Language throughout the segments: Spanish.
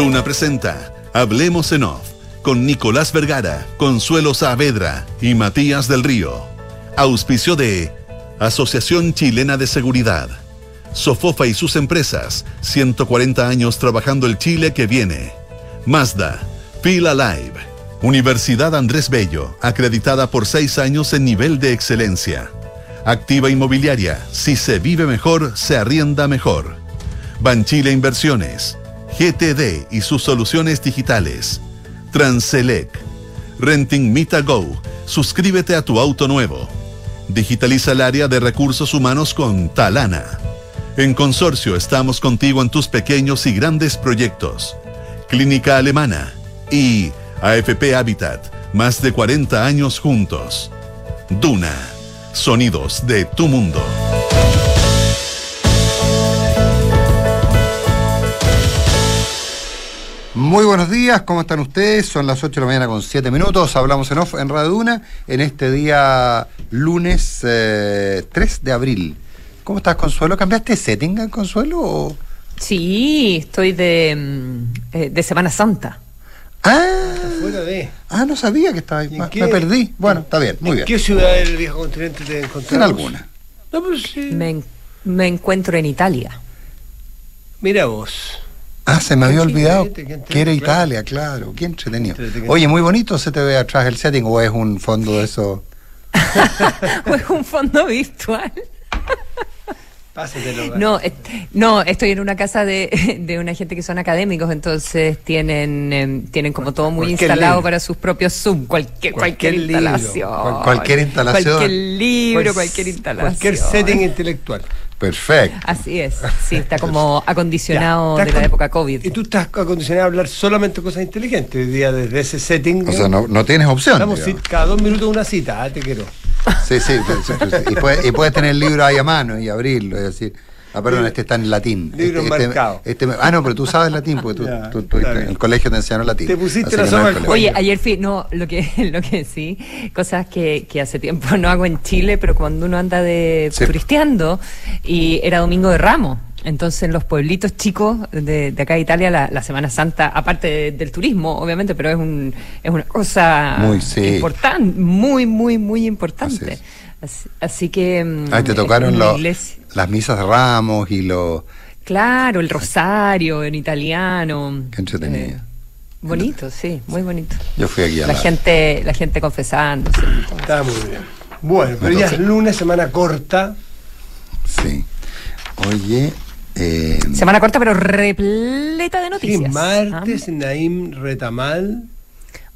Duna presenta Hablemos en Off con Nicolás Vergara, Consuelo Saavedra y Matías del Río. Auspicio de Asociación Chilena de Seguridad. Sofofa y sus empresas, 140 años trabajando el Chile que viene. Mazda, Feel Alive. Universidad Andrés Bello, acreditada por seis años en nivel de excelencia. Activa Inmobiliaria, si se vive mejor, se arrienda mejor. Banchile Inversiones, GTD y sus soluciones digitales. Transelec. Renting Mita Go. Suscríbete a tu auto nuevo. Digitaliza el área de recursos humanos con Talana. En Consorcio estamos contigo en tus pequeños y grandes proyectos. Clínica Alemana y AFP Habitat, más de 40 años juntos. Duna, sonidos de tu mundo. Muy buenos días, ¿cómo están ustedes? Son las 8 de la mañana con 7 minutos. Hablamos en off en Radio Duna en este día lunes eh, 3 de abril. ¿Cómo estás, Consuelo? ¿Cambiaste de setting, Consuelo? o- Sí, estoy de, mm, eh, de Semana Santa. Ah, Fuera de. ah, no sabía que estaba ahí. ¿Y en Me qué- perdí. Bueno, está bien, muy ¿En bien. qué ciudad del viejo continente te encontramos? En alguna. No, pero sí. Me, en- me encuentro en Italia. Mira vos. Ah, se me había olvidado que era claro. Italia, claro. Qué entretenido. Oye, muy bonito se te ve atrás el setting o es un fondo de eso. ¿O es un fondo virtual? Pásatelo. No, est- no, estoy en una casa de, de una gente que son académicos, entonces tienen, em, tienen como todo muy Cualquier instalado libro. para sus propios Zoom, cualquier, cualquier, Cualquier libro, instalación. cual- cualquier instalación. Cualquier libro, Pues, cualquier instalación. Cualquier setting intelectual. Perfecto. Así es, sí, está como acondicionado Ya, de la época COVID. Y tú estás acondicionado a hablar solamente cosas inteligentes. Hoy día desde ese setting. O sea, no, no tienes opción. Estamos cada dos minutos una cita. Ah, te quiero. Sí, sí, sí, sí, sí. Y, puedes, y puedes tener el libro ahí a mano y abrirlo y decir, ah, perdón, este está en latín. Libro este, este- marcado. este- ah, no, pero tú sabes latín porque tú, Ya, tú- tú- está en el colegio te enseñaron latín. Te pusiste la soga problema. Oye, ayer fui, no, lo que, lo que sí, cosas que, que hace tiempo no hago en Chile, pero cuando uno anda de Sí. turisteando, y era domingo de Ramos. Entonces, en los pueblitos chicos de, de acá de Italia, la, la Semana Santa, aparte de- del turismo, obviamente, pero es, un, es una cosa Muy, sí. importante, muy, muy, muy importante. Así, así que. mm, Ahí te tocaron los- las misas de ramos y los... Claro, el rosario en italiano. Qué entretenido. Eh, bonito, sí, muy bonito. Yo fui aquí a La la... gente, la gente confesándose. Está muy bien. Bueno, pero ya es lunes, semana corta. Sí. Oye, eh, Semana corta, pero repleta de Sí, noticias. martes, ¿ah? Naim Retamal.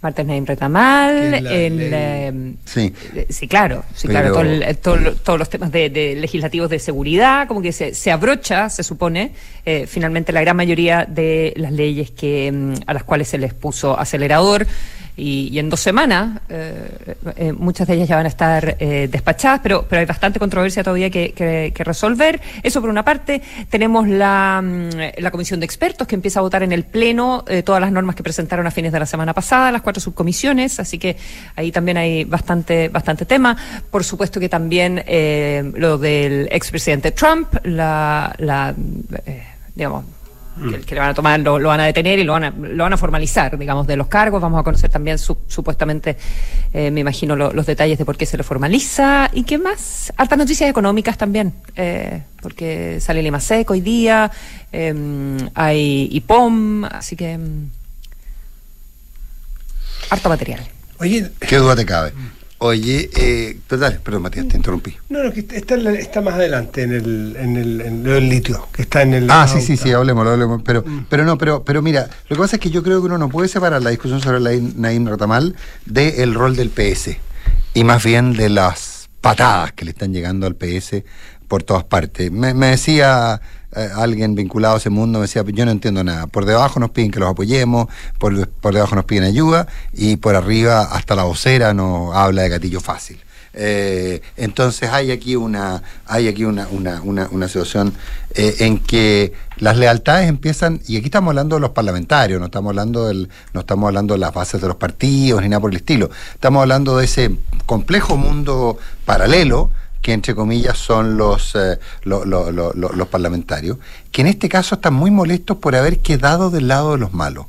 Martes Naim Retamal. Ley. eh, sí. Sí, claro, sí, Pero- claro, todo el- todo todos los temas de, de legislativos de seguridad, como que se, se abrocha, se supone, eh, finalmente la gran mayoría de las leyes que mm, a las cuales se les puso acelerador y, en dos semanas eh, eh, muchas de ellas ya van a estar eh, despachadas, pero, pero hay bastante controversia todavía que, que- que resolver. Eso por una parte. Tenemos la, mm, la comisión de expertos que empieza a votar en el Pleno eh, todas las normas que presentaron a fines de la semana pasada, las cuatro subcomisiones, así que ahí también hay bastante, bastante tema. Por supuesto que también lo del expresidente Trump, la, la digamos, que, que le van a tomar, lo, lo van a detener y lo van a, lo van a formalizar, digamos, de los cargos. Vamos a conocer también su- supuestamente, eh, me imagino, lo- los detalles de por qué se le formaliza y qué más. Hartas noticias económicas también, eh, porque sale el IMASEC hoy día, eh, hay IPOM, así que mm, harto material. Oye, ¿Qué duda te cabe? Oye, eh, pero dale, perdón, Matías, te interrumpí. no, no, que está, está más adelante en el, en el, en del litio, que está en el. Ah, sí, sí, sí, hablemos, hablemos. Pero, Mm. pero no, pero, pero mira, lo que pasa es que yo creo que uno no puede separar la discusión sobre la Naim Ratamal del rol del PS y más bien de las patadas que le están llegando al PS por todas partes. Me, me decía eh, alguien vinculado a ese mundo, me decía, yo no entiendo nada. Por debajo nos piden que los apoyemos, por, por debajo nos piden ayuda y por arriba hasta la vocera nos habla de gatillo fácil. Eh, entonces hay aquí una, hay aquí una, una, una, una situación eh, en que las lealtades empiezan, y aquí estamos hablando de los parlamentarios, no estamos hablando del, no estamos hablando de las bases de los partidos ni nada por el estilo. Estamos hablando de ese complejo mundo paralelo que entre comillas son los, eh, lo- lo- lo- lo- los parlamentarios, que en este caso están muy molestos por haber quedado del lado de los malos.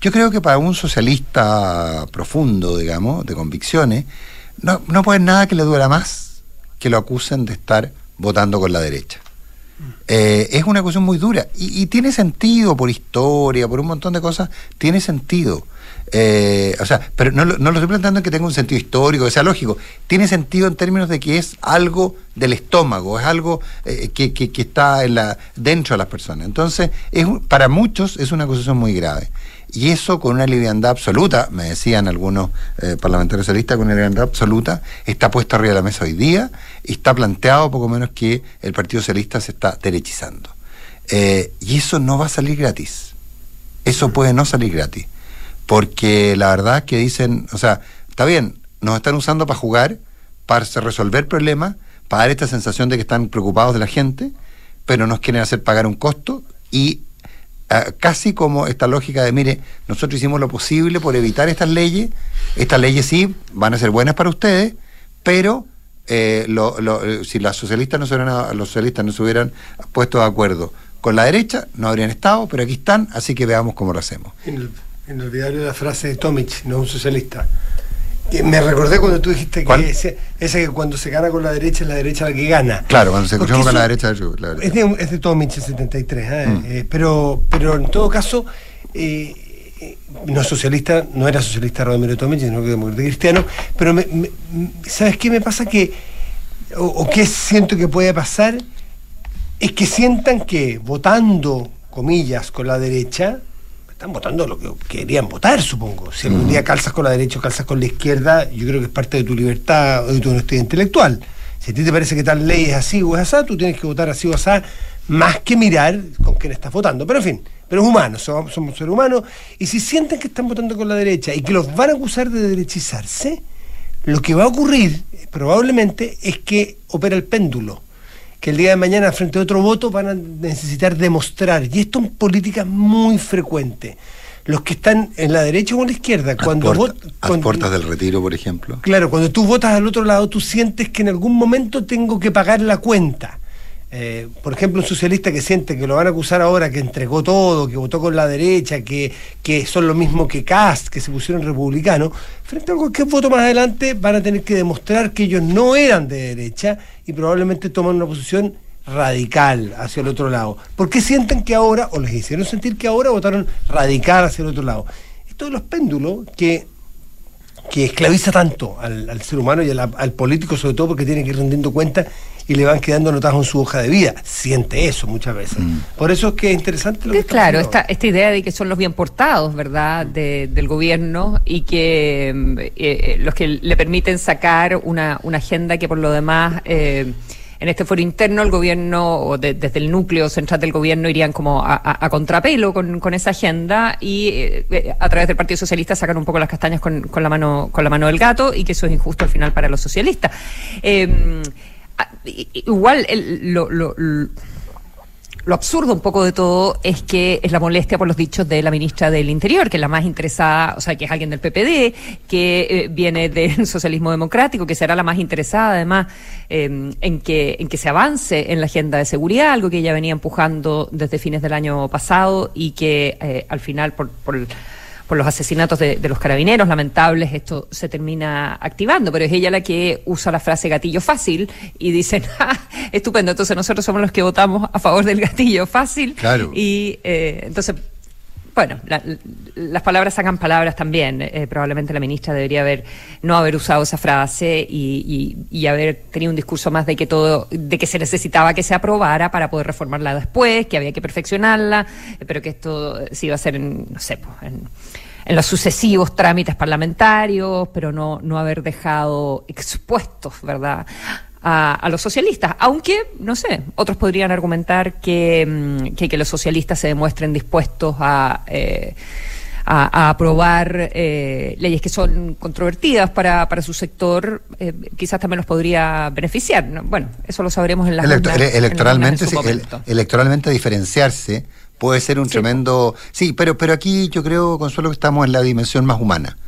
Yo creo que para un socialista profundo, digamos, de convicciones, no, no puede nada que le duela más que lo acusen de estar votando con la derecha. Eh, es una cuestión muy dura y, y tiene sentido por historia, por un montón de cosas, tiene sentido. Eh, o sea, pero no, no lo estoy planteando en que tenga un sentido histórico, sea lógico. Tiene sentido en términos de que es algo del estómago, es algo eh, que, que- está en la, dentro de las personas. Entonces, es, para muchos es una acusación muy grave. Y eso con una liviandad absoluta, me decían algunos eh, parlamentarios socialistas, con una liviandad absoluta, está puesto arriba de la mesa hoy día y está planteado poco menos que el Partido Socialista se está derechizando. Eh, y eso no va a salir gratis. Eso puede no salir gratis. Porque la verdad que dicen, o sea, está bien, nos están usando para jugar, para resolver problemas, para dar esta sensación de que están preocupados de la gente, pero nos quieren hacer pagar un costo y ah, casi como esta lógica de, mire, nosotros hicimos lo posible por evitar estas leyes, estas leyes sí van a ser buenas para ustedes, pero eh, lo- lo- eh, si las socialistas no se hubieran, los socialistas no se hubieran puesto de acuerdo con la derecha, no habrían estado, pero aquí están, así que veamos cómo lo hacemos. Inol- Inolvidable la frase de Tomic, no un socialista. Que me recordé cuando tú dijiste que ese, que cuando se gana con la derecha es la derecha la que gana. Claro, cuando se escuchó con la derecha, yo- la derecha. Es de, es de Tomic el 73, ¿eh? Mm. Eh, pero, pero en todo caso, eh, eh, no socialista, no era socialista Romero Tomic, sino que demócrata cristiano, pero me- me- ¿sabes qué me pasa? que o, o qué siento que puede pasar? Es que sientan que votando, comillas, con la derecha, están votando lo que querían votar, supongo. Si algún día calzas con la derecha o calzas con la izquierda, yo creo que es parte de tu libertad o de tu honestidad intelectual. Si a ti te parece que tal ley es así o es así, tú tienes que votar así o así, más que mirar con quién estás votando. Pero en fin, pero es humano, somos, somos seres humanos. Y si sienten que están votando con la derecha y que los van a acusar de derechizarse, lo que va a ocurrir probablemente es que opera el péndulo que el día de mañana frente a otro voto van a necesitar demostrar, y esto en política es muy frecuente, los que están en la derecha o en la izquierda, cuando a, vot- a cuando- puertas del retiro, por ejemplo. Claro, cuando tú votas al otro lado, tú sientes que en algún momento tengo que pagar la cuenta. Eh, por ejemplo, un socialista que siente que lo van a acusar ahora, que entregó todo, que votó con la derecha, que, que son lo mismo que Cast, que se pusieron republicanos, frente a cualquier voto más adelante van a tener que demostrar que ellos no eran de derecha y probablemente toman una posición radical hacia el otro lado. Porque sienten que ahora, o les hicieron sentir que ahora votaron radical hacia el otro lado. Esto de los péndulos que que esclaviza tanto al, al ser humano y a la- al político, sobre todo porque tiene que ir rendiendo cuentas y le van quedando anotados en su hoja de vida. Siente eso muchas veces. Por eso es que es interesante lo que Que está claro, esta, esta idea de que son los bien portados, ¿verdad?, de- del gobierno y que mm, eh, los que le permiten sacar una, una agenda que por lo demás, eh, en este foro interno, el gobierno, o de- desde el núcleo central del gobierno, irían como a, a- a contrapelo con, con esa agenda y eh, eh, a través del Partido Socialista sacan un poco las castañas con, con la mano con la mano del gato y que eso es injusto al final para los socialistas. Eh, igual el- lo- lo- lo- absurdo un poco de todo es que es la molestia por los dichos de la ministra del Interior, que es la más interesada, o sea, que es alguien del PPD, que eh, viene del socialismo democrático, que será la más interesada además eh, en, que, en que se avance en la agenda de seguridad, algo que ella venía empujando desde fines del año pasado y que eh, al final por, por por los asesinatos de, de los carabineros lamentables, esto se termina activando, pero es ella la que usa la frase gatillo fácil y dicen, "Ah, estupendo, entonces nosotros somos los que votamos a favor del gatillo fácil. Claro. Y eh, entonces, bueno, la- las palabras sacan palabras también. Eh, probablemente la ministra debería haber no haber usado esa frase y, y- y haber tenido un discurso más de que todo, de que se necesitaba que se aprobara para poder reformarla después, que había que perfeccionarla, eh, pero que esto eh, se iba a hacer en, no sé, pues, en, en los sucesivos trámites parlamentarios, pero no, no haber dejado expuestos, ¿verdad? A, a los socialistas, aunque, no sé, otros podrían argumentar que, mm, que, que los socialistas se demuestren dispuestos a, eh, a, a aprobar eh, leyes que son controvertidas para, para su sector, eh, quizás también los podría beneficiar. ¿no? Bueno, eso lo sabremos en las Electo- en electoralmente, en su sí, el- momento. electoralmente diferenciarse puede ser un Sí. tremendo. Sí, pero, pero aquí yo creo, Consuelo, que estamos en la dimensión más humana.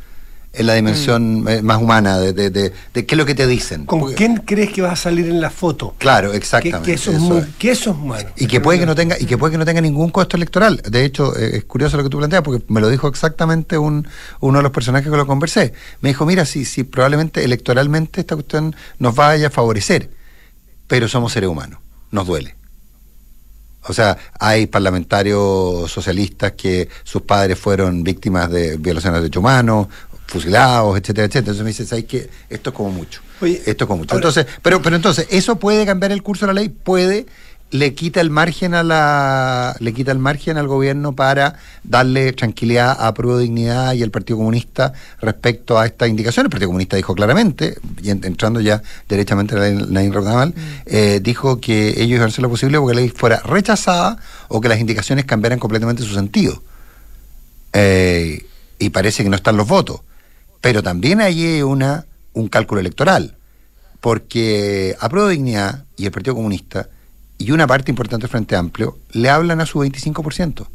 en la dimensión eh, más humana, de, de, de- de qué es lo que te dicen. ¿Con Porque- quién crees que vas a salir en la foto? Claro, exactamente. que eso, es eso muy- es. que eso es malo. Y que puede que no tenga y que puede que no tenga ningún costo electoral. De hecho, eh, es curioso lo que tú planteas porque me lo dijo exactamente un, uno de los personajes que lo conversé. Me dijo, mira, si, si probablemente electoralmente esta cuestión nos vaya a favorecer, pero somos seres humanos, nos duele. O sea, hay parlamentarios socialistas que sus padres fueron víctimas de violaciones de derechos humanos, fusilados, etcétera, etcétera. Entonces me dice, ¿sabes qué? Esto es como mucho. Oye, Esto es como mucho. ahora- Entonces, pero, pero entonces, ¿eso puede cambiar el curso de la ley? Puede, le quita el margen a la, le quita el margen al gobierno para darle tranquilidad a Prueba Dignidad y al Partido Comunista respecto a esta indicación. El Partido Comunista dijo claramente, y en- entrando ya derechamente a la Nain Rocamal, eh, dijo que ellos iban a hacer lo posible porque la ley fuera rechazada o que las indicaciones cambiaran completamente su sentido. Eh, y parece que no están los votos. Pero también hay una, un cálculo electoral, porque a Prueba Dignidad y el Partido Comunista y una parte importante del Frente Amplio le hablan a su 25%,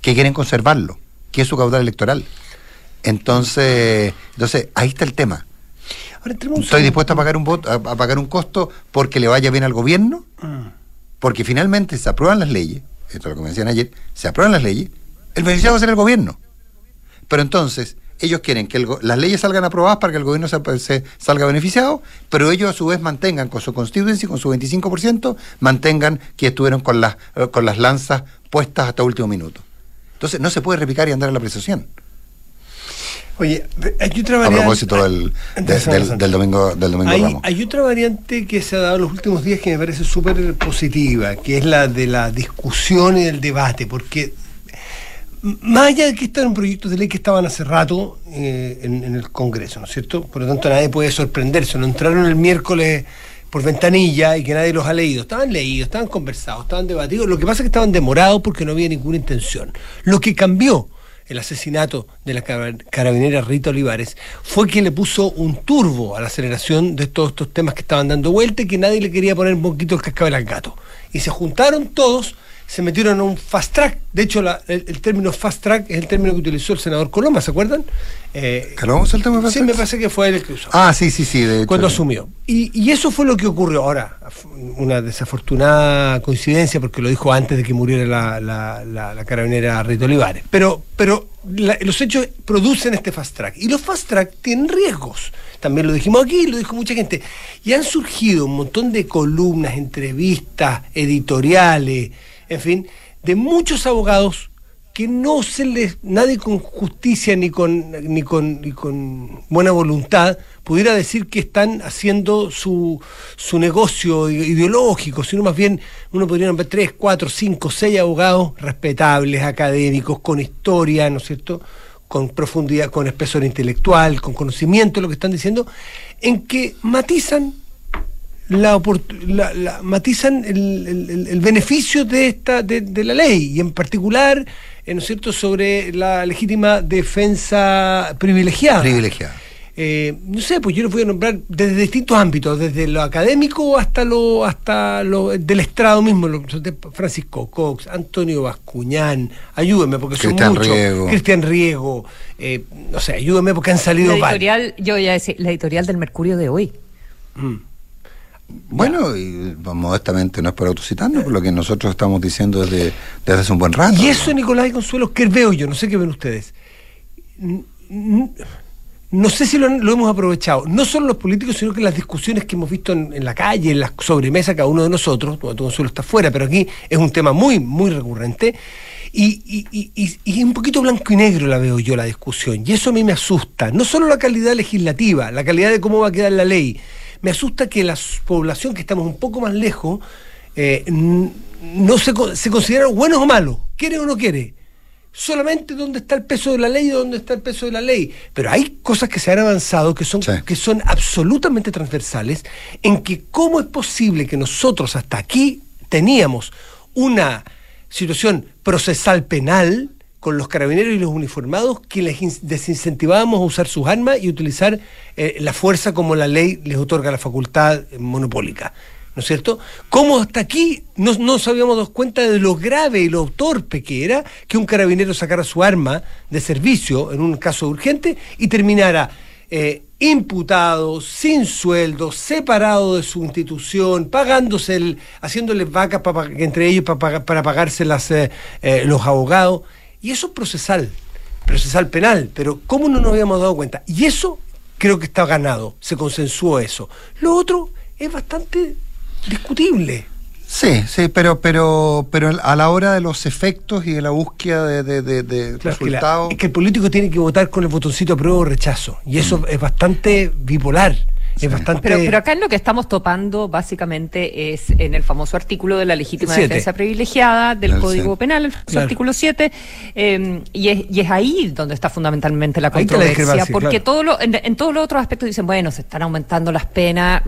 que quieren conservarlo, que es su caudal electoral. Entonces, entonces ahí está el tema. Ahora, Estoy dispuesto a pagar un voto, a, a pagar un costo porque le vaya bien al gobierno, Mm. porque finalmente se aprueban las leyes, esto es lo que me decían ayer, se aprueban las leyes, el beneficiado va a ser el gobierno. Pero entonces, ellos quieren que el las leyes salgan aprobadas para que el gobierno se, se salga beneficiado, pero ellos a su vez mantengan con su constituency, con su 25%, mantengan que estuvieron con las, eh, con las lanzas puestas hasta último minuto. Entonces, no se puede repicar y andar a la apreciación. Oye, hay otra A variante. propósito del, de- Interesante. del, del domingo, del domingo Hay, Ramos. hay otra variante que se ha dado en los últimos días que me parece súper positiva, que es la de la discusión y del debate, porque más allá de que estos eran proyectos de ley que estaban hace rato eh, en, en el Congreso, ¿no es cierto? Por lo tanto, nadie puede sorprenderse, no entraron el miércoles por ventanilla y que nadie los ha leído. Estaban leídos, estaban conversados, estaban debatidos. Lo que pasa es que estaban demorados porque no había ninguna intención. Lo que cambió el asesinato de la cara- carabinera Rita Olivares fue que le puso un turbo a la aceleración de todos estos temas que estaban dando vuelta y que nadie le quería poner un poquito el cascabel al gato. Y se juntaron todos, se metieron a un fast track. De hecho, la- el, el término fast track es el término que utilizó el senador Coloma, ¿se acuerdan? Eh, ¿Que lo vamos a el tema de fast sí, track? me parece que fue él el que usó Ah, sí, sí, sí. De cuando asumió. Y, y eso fue lo que ocurrió. Ahora, una desafortunada coincidencia porque lo dijo antes de que muriera la, la, la- la carabinera Rita Olivares. Pero, pero los hechos producen este fast track. Y los fast track tienen riesgos. También lo dijimos aquí, lo dijo mucha gente. Y han surgido un montón de columnas, entrevistas, editoriales, en fin, de muchos abogados que no se les, nadie con justicia ni con, ni con, ni con buena voluntad pudiera decir que están haciendo su, su negocio ideológico, sino más bien uno podría nombrar tres, cuatro, cinco, seis abogados respetables, académicos, con historia, ¿no es cierto?, con profundidad, con espesor intelectual, con conocimiento de lo que están diciendo, en que matizan la, oport- la- la- matizan el, el- el- beneficio de esta de, de la ley y en particular eh, ¿no es cierto? sobre la legítima defensa privilegiada Privilegiada. Eh, no sé pues yo les voy a nombrar desde distintos ámbitos desde lo académico hasta lo hasta lo del estrado mismo lo- de Francisco Cox Antonio Bascuñán ayúdenme porque son Cristian muchos Riego. Cristian Riego eh, no sé ayúdenme porque han salido La varios editorial, yo voy a decir, la editorial del Mercurio de hoy. Mm. Bueno, y modestamente no es para autocitarnos, por lo que nosotros estamos diciendo desde, desde hace un buen rato. Y eso, Nicolás y Consuelo, ¿qué veo yo? No sé qué ven ustedes. No sé si lo, hemos aprovechado, no solo los políticos, sino que las discusiones que hemos visto en, en la calle, en la sobremesa, cada uno de nosotros, bueno, tú Consuelo está fuera, pero aquí es un tema muy, muy recurrente. Y, y- y- y- y un poquito blanco y negro la veo yo la discusión. Y eso a mí me asusta. No solo la calidad legislativa, la calidad de cómo va a quedar la ley. Me asusta que la población que estamos un poco más lejos eh, no se, se consideran buenos o malos, quiere o no quiere. Solamente dónde está el peso de la ley y dónde está el peso de la ley. Pero hay cosas que se han avanzado que son, Sí. que son absolutamente transversales en que cómo es posible que nosotros hasta aquí teníamos una situación procesal penal con los carabineros y los uniformados que les in- desincentivábamos a usar sus armas y utilizar eh, la fuerza como la ley les otorga la facultad eh, monopólica. ¿no es cierto? ¿Cómo hasta aquí no nos habíamos dado cuenta de lo grave y lo torpe que era que un carabinero sacara su arma de servicio en un caso urgente y terminara eh, imputado, sin sueldo, separado de su institución, pagándose el, haciéndole vacas para, entre ellos para, para pagarse las, los abogados. Y eso es procesal, procesal penal, pero ¿cómo no nos habíamos dado cuenta? Y eso creo que está ganado, se consensuó eso. Lo otro es bastante discutible. Sí, sí, pero, pero, pero a la hora de los efectos y de la búsqueda de, de, de, resultados. Es que el político tiene que votar con el botoncito apruebo o rechazo. Y eso mm. es bastante bipolar. Es bastante... pero, pero acá en lo que estamos topando básicamente es en el famoso artículo de la legítima defensa privilegiada del Código Penal, el artículo 7, em, y, es, y es ahí donde está fundamentalmente la controversia, porque todo lo, en, todos los otros aspectos dicen, bueno, se están aumentando las penas,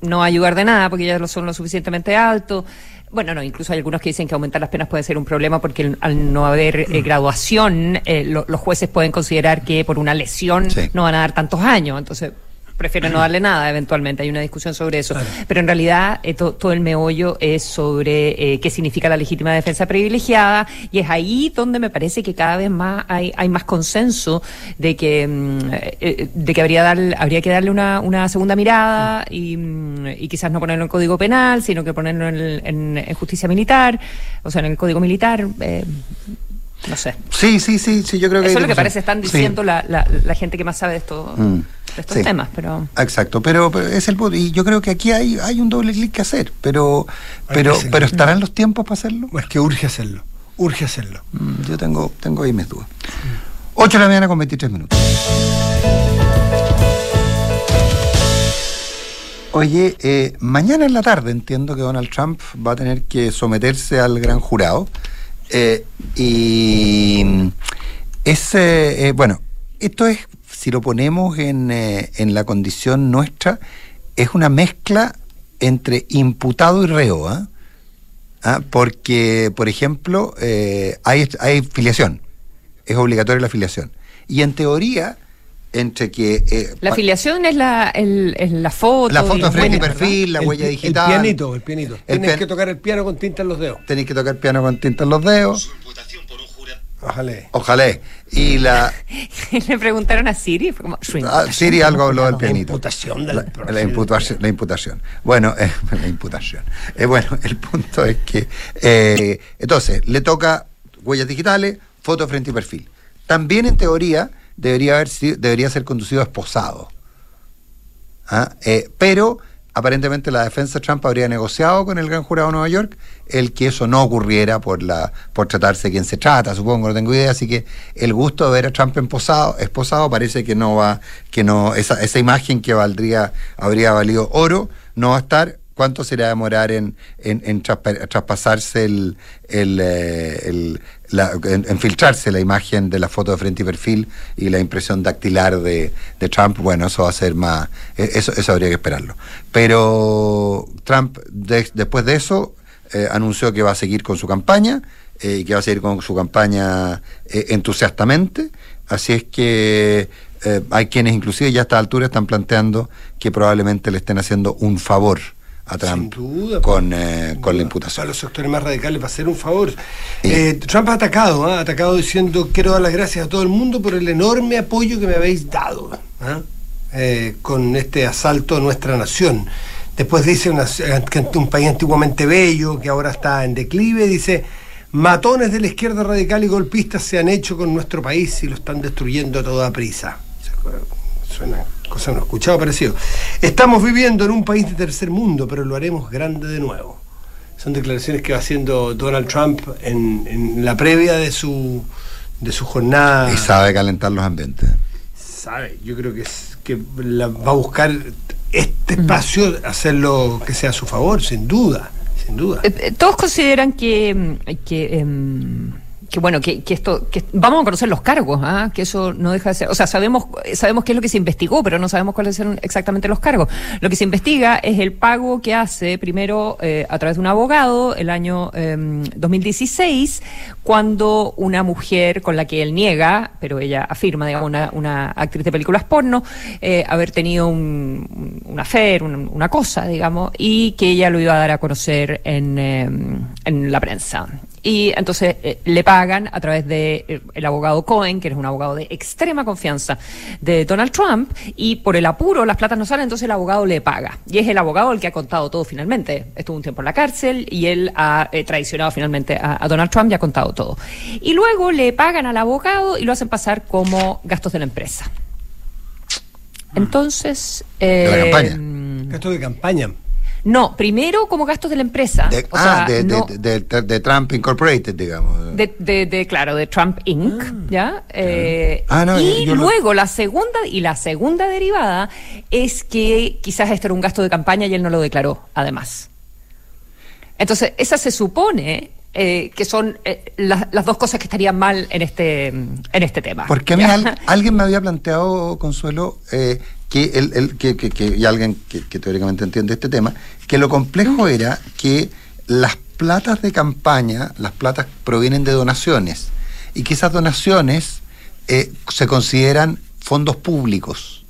no va a ayudar de nada porque ya lo son lo suficientemente altos. Bueno, no, incluso hay algunos que dicen que aumentar las penas puede ser un problema porque al no haber eh, graduación, eh, los jueces pueden considerar que por una lesión no van a dar tantos años. Entonces, prefiero no darle nada eventualmente, hay una discusión sobre eso. Pero en realidad eh, todo el meollo es sobre eh, qué significa la legítima defensa privilegiada y es ahí donde me parece que cada vez más hay, hay más consenso de que, mm, eh, de que habría, dar, habría que darle una, una segunda mirada y, mm, y, quizás no ponerlo en código penal, sino que ponerlo en, en, justicia militar, o sea, en el código militar. No sé. Sí, sí, sí, sí, yo creo que... Eso es lo que parece están diciendo la, la, la, gente que más sabe de esto. Mm estos temas, pero exacto, pero, es el y yo creo que aquí hay hay un doble clic que hacer, pero pero pero estarán los tiempos para hacerlo. Es que urge hacerlo, urge hacerlo. Mm, yo tengo tengo ahí mis dudas. 8 de la mañana con 23 minutos. Oye, eh, mañana en la tarde entiendo que Donald Trump va a tener que someterse al gran jurado. Eh, y ese, eh, bueno, esto es si lo ponemos en, eh, en la condición nuestra, es una mezcla entre imputado y reo. ¿ah? ¿Ah? Porque, por ejemplo, eh, hay, hay filiación, es obligatoria la filiación. Y en teoría, entre que... Eh, la afiliación es la, la foto. La foto frente y perfil, la huella digital. El pianito, el pianito. Tienes que tocar el piano con tinta en los dedos. Tenéis que tocar el piano con tinta en los dedos. Ojalá. Ojalá. Y la. Le preguntaron a Siri. Fue como, ah, Siri algo habló del pianito. La imputación de la, la, imputación, la imputación. Bueno, eh, la imputación. Eh, bueno, el punto es que. Eh, entonces, le toca huellas digitales, foto frente y perfil. También en teoría debería, haber, debería ser conducido esposado. ¿Ah? pero aparentemente la defensa de Trump habría negociado con el gran jurado de Nueva York el que eso no ocurriera por la por tratarse de quien se trata, supongo, no tengo idea, así que el gusto de ver a Trump esposado parece que no va, que no, esa, esa imagen que valdría, habría valido oro, no va a estar, ¿Cuánto se irá a demorar en, en, traspasarse el, el, eh, la, en, filtrarse la imagen de la foto de frente y perfil y la impresión dactilar de, Trump? Bueno, eso va a ser más, e, eso, eso habría que esperarlo. Pero Trump, después de eso, eh, anunció que va a seguir con su campaña eh, y que va a seguir con su campaña entusiastamente. Así es que hay quienes inclusive ya a esta altura están planteando que probablemente le estén haciendo un favor a Trump con, eh, con la imputación. A los sectores más radicales va a ser un favor. Eh, Trump ha atacado, ¿ah? ha atacado diciendo quiero dar las gracias a todo el mundo por el enorme apoyo que me habéis dado ¿ah? eh, con este asalto a nuestra nación. Después dice una, un país antiguamente bello que ahora está en declive, dice matones de la izquierda radical y golpistas se han hecho con nuestro país y lo están destruyendo a toda prisa. Suena cosa no he escuchado parecido. Estamos viviendo en un país de tercer mundo, pero lo haremos grande de nuevo. Son declaraciones que va haciendo Donald Trump en, la previa de su, de su jornada. Y sabe calentar los ambientes. Sabe, yo creo que, es, que va a buscar este espacio, hacerlo que sea a su favor, sin duda, sin duda. Eh, eh, todos consideran que, que em, que bueno, que, que esto, que vamos a conocer los cargos, ¿ah? que eso no deja de ser, o sea, sabemos, sabemos qué es lo que se investigó, pero no sabemos cuáles son exactamente los cargos. Lo que se investiga es el pago que hace primero eh, a través de un abogado el año eh, 2016, cuando una mujer con la que él niega, pero ella afirma, digamos, una, una actriz de películas porno, eh, haber tenido un, un affair, un- una cosa, digamos, y que ella lo iba a dar a conocer en, eh, en la prensa. Y entonces eh, le pagan a través de eh, el abogado Cohen, que es un abogado de extrema confianza de Donald Trump, y por el apuro las platas no salen, entonces el abogado le paga. Y es el abogado el que ha contado todo finalmente. Estuvo un tiempo en la cárcel y él ha eh, traicionado finalmente a, a Donald Trump y ha contado todo. Y luego le pagan al abogado y lo hacen pasar como gastos de la empresa. Entonces... ¿De la campaña? Gasto de campaña. No, primero como gastos de la empresa. De, O ah, sea, de, no- de, de- Trump Incorporated, digamos. de, de, de, claro, de Trump Inc., ¿ya? Eh, Ah, no, y yo lo- luego la segunda, y la segunda derivada es que quizás esto era un gasto de campaña y él no lo declaró, además. Entonces, esa se supone eh, que son eh, las, las dos cosas que estarían mal en este, en este tema. Porque a mí alguien me había planteado, Consuelo, eh, que, el, que, que- y alguien que, que teóricamente entiende este tema, que lo complejo era que las platas de campaña, las platas provienen de donaciones, y que esas donaciones eh, se consideran fondos públicos.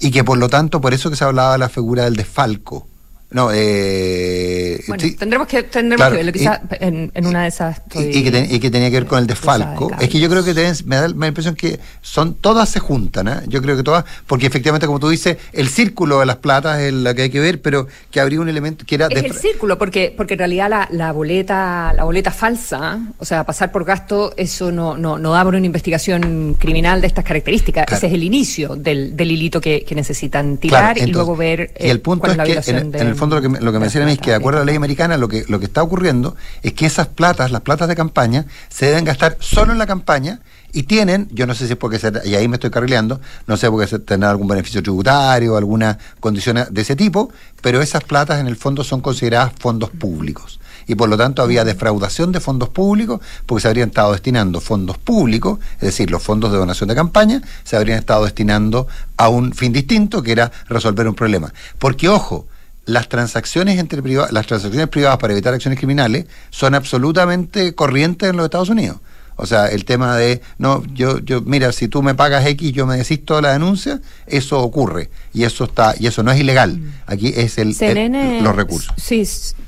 Y que por lo tanto, por eso que se hablaba de la figura del desfalco. No, eh, Bueno, sí, tendremos que, tendremos claro, que verlo. y- Quizás en, en una de esas. y, y que ten- y que tenía que ver con el desfalco. de Es que yo creo que deben- me da la impresión que son todas se juntan, ¿ah? Yo creo que todas, porque efectivamente, como tú dices, el círculo de las platas es la que hay que ver, pero que habría un elemento que era Es el círculo, porque, porque en realidad la, la boleta, la boleta falsa, o sea, pasar por gasto, eso no, no, no da por una investigación criminal de estas características. Claro. Ese es el inicio del, del hilito que, que necesitan tirar Claro, y entonces, luego ver y el punto cuál es la que en, de- en el fondo lo que lo que me de decían a mí es que de acuerdo a la ley americana lo que lo que está ocurriendo es que esas platas, las platas de campaña, se deben gastar solo en la campaña y tienen, yo no sé si es porque se, y ahí me estoy carrileando, no sé porque se tener algún beneficio tributario, alguna condición de ese tipo, pero esas platas en el fondo son consideradas fondos públicos. Y por lo tanto había defraudación de fondos públicos porque se habrían estado destinando fondos públicos, es decir, los fondos de donación de campaña, se habrían estado destinando a un fin distinto que era resolver un problema. Porque, ojo, las transacciones entre priva- las transacciones privadas para evitar acciones criminales son absolutamente corrientes en los Estados Unidos. O sea, el tema de, no, yo, yo, mira, si tú me pagas X, yo me desisto de la denuncia, eso ocurre. Y eso está, y eso no es ilegal. Aquí es el, el- CNN, los recursos. Sí,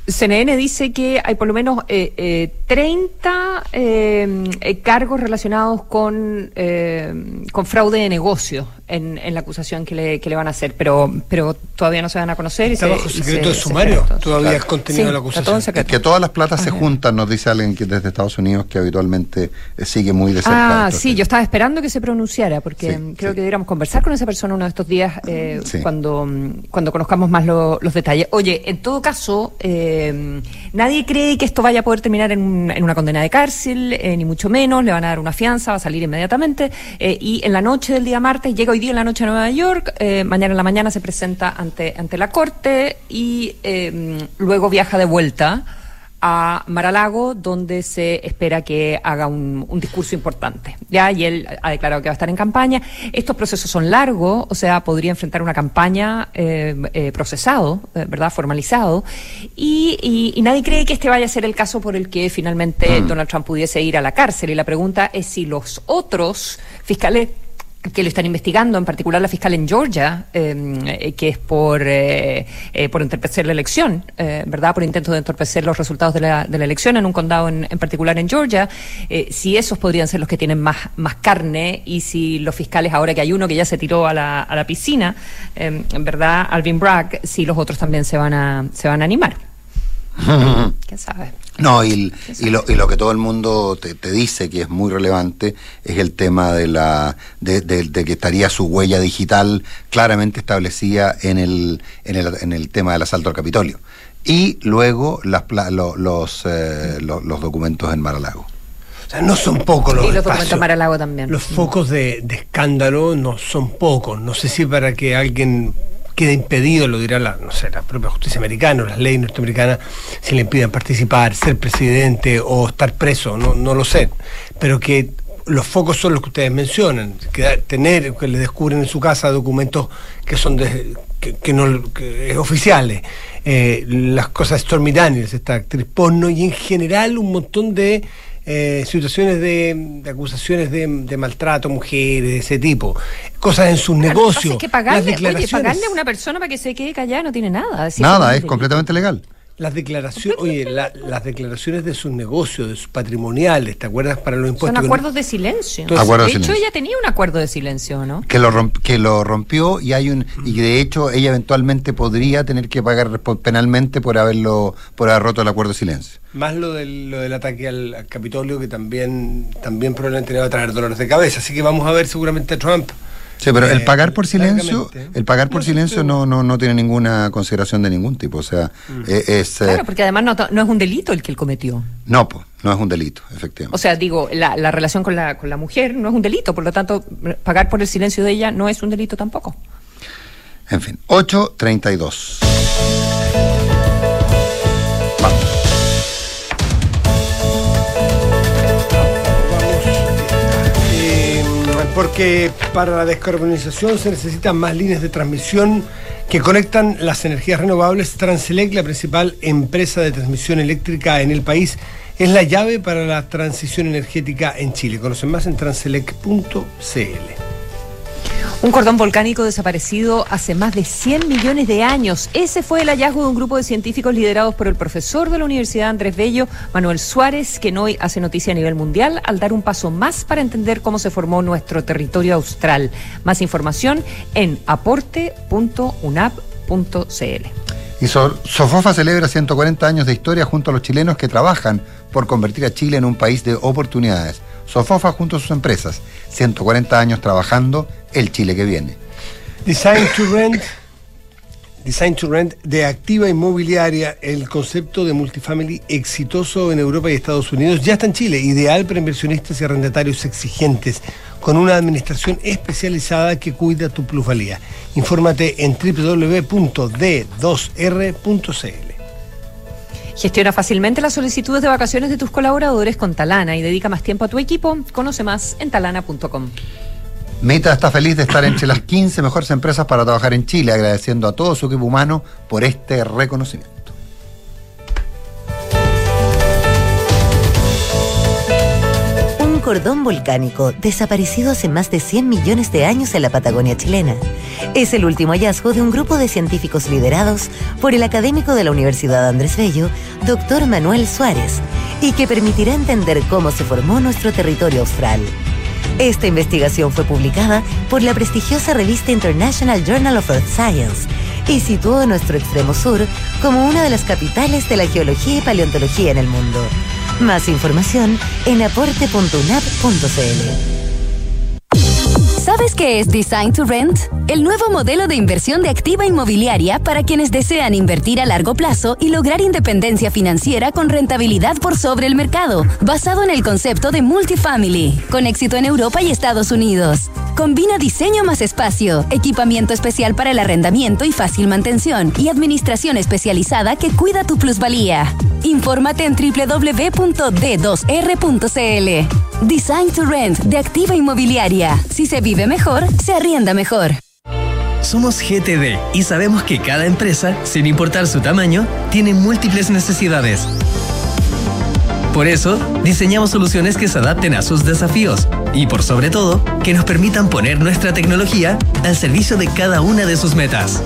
CNN dice que hay por lo menos eh, eh, 30 eh, cargos relacionados con, eh, con fraude de negocio en, en la acusación que le, que le van a hacer, pero, pero todavía no se van a conocer. Y Está se- bajo y secreto se- de se sumario. Todavía Claro. es contenido Sí, de la está todo en acusación. Es que todas las platas se juntan, nos dice alguien que desde Estados Unidos que habitualmente eh, sigue muy de cerca. Ah, sí, temas. yo estaba esperando que se pronunciara, porque Sí, mm, creo sí. que deberíamos conversar con esa persona uno de estos días eh, Sí. cuando, mm, cuando conozcamos más lo- los detalles. Oye, en todo caso, eh, nadie cree que esto vaya a poder terminar en una condena de cárcel, eh, ni mucho menos, le van a dar una fianza, va a salir inmediatamente, eh, y en la noche del día martes, llega hoy día en la noche a Nueva York, eh, mañana en la mañana se presenta ante, ante la corte y eh, luego viaja de vuelta a Maralago, donde se espera que haga un, un discurso importante. Ya, y él ha declarado que va a estar en campaña. Estos procesos son largos, o sea, podría enfrentar una campaña eh, eh, procesado, eh, ¿verdad? Formalizado. Y, y- y nadie cree que este vaya a ser el caso por el que finalmente Donald Trump pudiese ir a la cárcel. Y la pregunta es si los otros fiscales que lo están investigando, en particular la fiscal en Georgia, eh, eh, que es por, eh, eh, por entorpecer la elección, eh, ¿verdad? Por intento de entorpecer los resultados de la, de la elección en un condado en, en particular en Georgia. Eh, si esos podrían ser los que tienen más, más carne y si los fiscales, ahora que hay uno que ya se tiró a la, a la piscina, eh, ¿verdad? Alvin Bragg, si los otros también se van a, se van a animar. ¿Quién sabe? No, y, y, lo, y lo que todo el mundo te, te dice que es muy relevante es el tema de la de, de- de que estaría su huella digital claramente establecida en el, en el, en el tema del asalto al Capitolio. Y luego las, lo- los, eh, lo- los documentos en Mar-a-Lago. O sea, no son pocos los Y los espacios. documentos Mar-a-Lago también. Los focos de, de escándalo no son pocos. No sé si para que alguien queda impedido, lo dirá la, no sé, la propia justicia americana las leyes norteamericanas, si le impiden participar, ser presidente o estar preso, no, no lo sé, pero que los focos son los que ustedes mencionan, que tener, que le descubren en su casa documentos que son de, que, no oficiales, eh, las cosas Stormy Daniels, esta actriz porno, y en general un montón de eh, situaciones de, acusaciones de, maltrato a mujeres, de ese tipo, cosas en sus negocios. Es que pagarle, oye, pagarle a una persona para que se quede callada no tiene nada. nada, es completamente legal. Las declaraciones, oye, las declaraciones de sus negocios, de sus patrimoniales, ¿te acuerdas para los impuestos? Son acuerdos de silencio. de hecho, ella tenía un acuerdo de silencio, ¿no? Que lo, que lo rompió y hay un y de hecho ella eventualmente podría tener que pagar penalmente por haberlo por haber roto el acuerdo de silencio. Más lo del, lo del ataque al, Capitolio que también también probablemente le va a traer dolores de cabeza, así que vamos a ver seguramente a Trump Sí, pero el eh, pagar por silencio, el pagar por silencio no, no, no tiene ninguna consideración de ningún tipo. O sea, mm. eh, es. Eh, claro, porque además no, es un delito el que él cometió. No, pues, no es un delito, efectivamente. O sea, digo, la, la relación con la, con la mujer no es un delito, por lo tanto, pagar por el silencio de ella no es un delito tampoco. En fin, 8.32. porque para la descarbonización se necesitan más líneas de transmisión que conectan las energías renovables. Transelec, la principal empresa de transmisión eléctrica en el país, es la llave para la transición energética en Chile. Conocen más en transelec.cl. Un cordón volcánico desaparecido hace más de 100 millones de años. Ese fue el hallazgo de un grupo de científicos liderados por el profesor de la Universidad Andrés Bello, Manuel Suárez, que hoy hace noticia a nivel mundial al dar un paso más para entender cómo se formó nuestro territorio austral. Más información en aporte.unap.cl. Y Sofofa celebra 140 años de historia junto a los chilenos que trabajan por convertir a Chile en un país de oportunidades. Sofofa junto a sus empresas, 140 años trabajando el Chile que viene. Design to Rent, Design to Rent de activa inmobiliaria, el concepto de multifamily exitoso en Europa y Estados Unidos, ya está en Chile, ideal para inversionistas y arrendatarios exigentes, con una administración especializada que cuida tu plusvalía. Infórmate en www.d2r.cl. Gestiona fácilmente las solicitudes de vacaciones de tus colaboradores con Talana y dedica más tiempo a tu equipo. Conoce más en talana.com. Meta está feliz de estar entre las 15 mejores empresas para trabajar en Chile, agradeciendo a todo su equipo humano por este reconocimiento. Un cordón volcánico desaparecido hace más de 100 millones de años en la Patagonia chilena. Es el último hallazgo de un grupo de científicos liderados por el académico de la Universidad Andrés Bello, doctor Manuel Suárez, y que permitirá entender cómo se formó nuestro territorio austral. Esta investigación fue publicada por la prestigiosa revista International Journal of Earth Science y situó a nuestro extremo sur como una de las capitales de la geología y paleontología en el mundo. Más información en aporte.unap.cl. ¿Sabes qué es Design to Rent? El nuevo modelo de inversión de activa inmobiliaria para quienes desean invertir a largo plazo y lograr independencia financiera con rentabilidad por sobre el mercado, basado en el concepto de multifamily, con éxito en Europa y Estados Unidos. Combina diseño más espacio, equipamiento especial para el arrendamiento y fácil mantención, y administración especializada que cuida tu plusvalía. Infórmate en www.d2r.cl. Design to Rent de Activa Inmobiliaria. Si se vive mejor, se arrienda mejor. Somos GTD y sabemos que cada empresa, sin importar su tamaño, tiene múltiples necesidades. Por eso, diseñamos soluciones que se adapten a sus desafíos y, por sobre todo, que nos permitan poner nuestra tecnología al servicio de cada una de sus metas.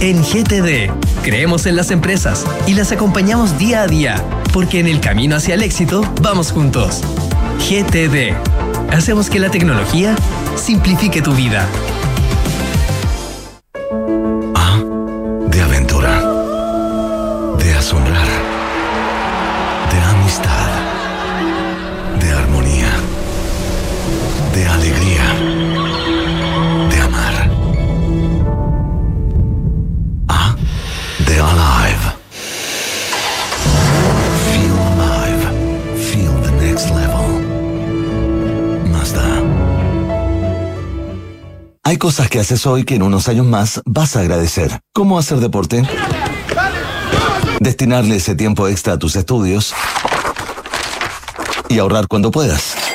En GTD, creemos en las empresas y las acompañamos día a día, porque en el camino hacia el éxito vamos juntos. GTD. Hacemos que la tecnología simplifique tu vida. Cosas que haces hoy que en unos años más vas a agradecer. ¿Cómo hacer deporte? Destinarle ese tiempo extra a tus estudios y ahorrar cuando puedas.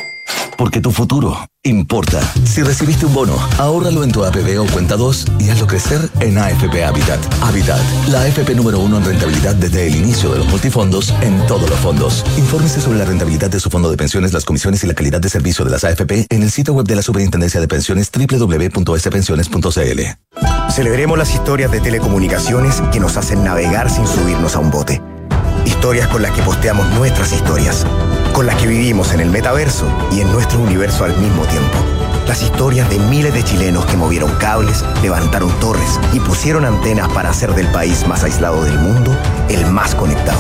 Porque tu futuro importa. Si recibiste un bono, ahórralo en tu APB o cuenta 2 y hazlo crecer en AFP Habitat. Habitat, la AFP número uno en rentabilidad desde el inicio de los multifondos en todos los fondos. Infórmese sobre la rentabilidad de su fondo de pensiones, las comisiones y la calidad de servicio de las AFP en el sitio web de la Superintendencia de Pensiones www.spensiones.cl. Celebremos las historias de telecomunicaciones que nos hacen navegar sin subirnos a un bote. Historias con las que posteamos nuestras historias, con las que vivimos en el metaverso y en nuestro universo al mismo tiempo. Las historias de miles de chilenos que movieron cables, levantaron torres y pusieron antenas para hacer del país más aislado del mundo el más conectado.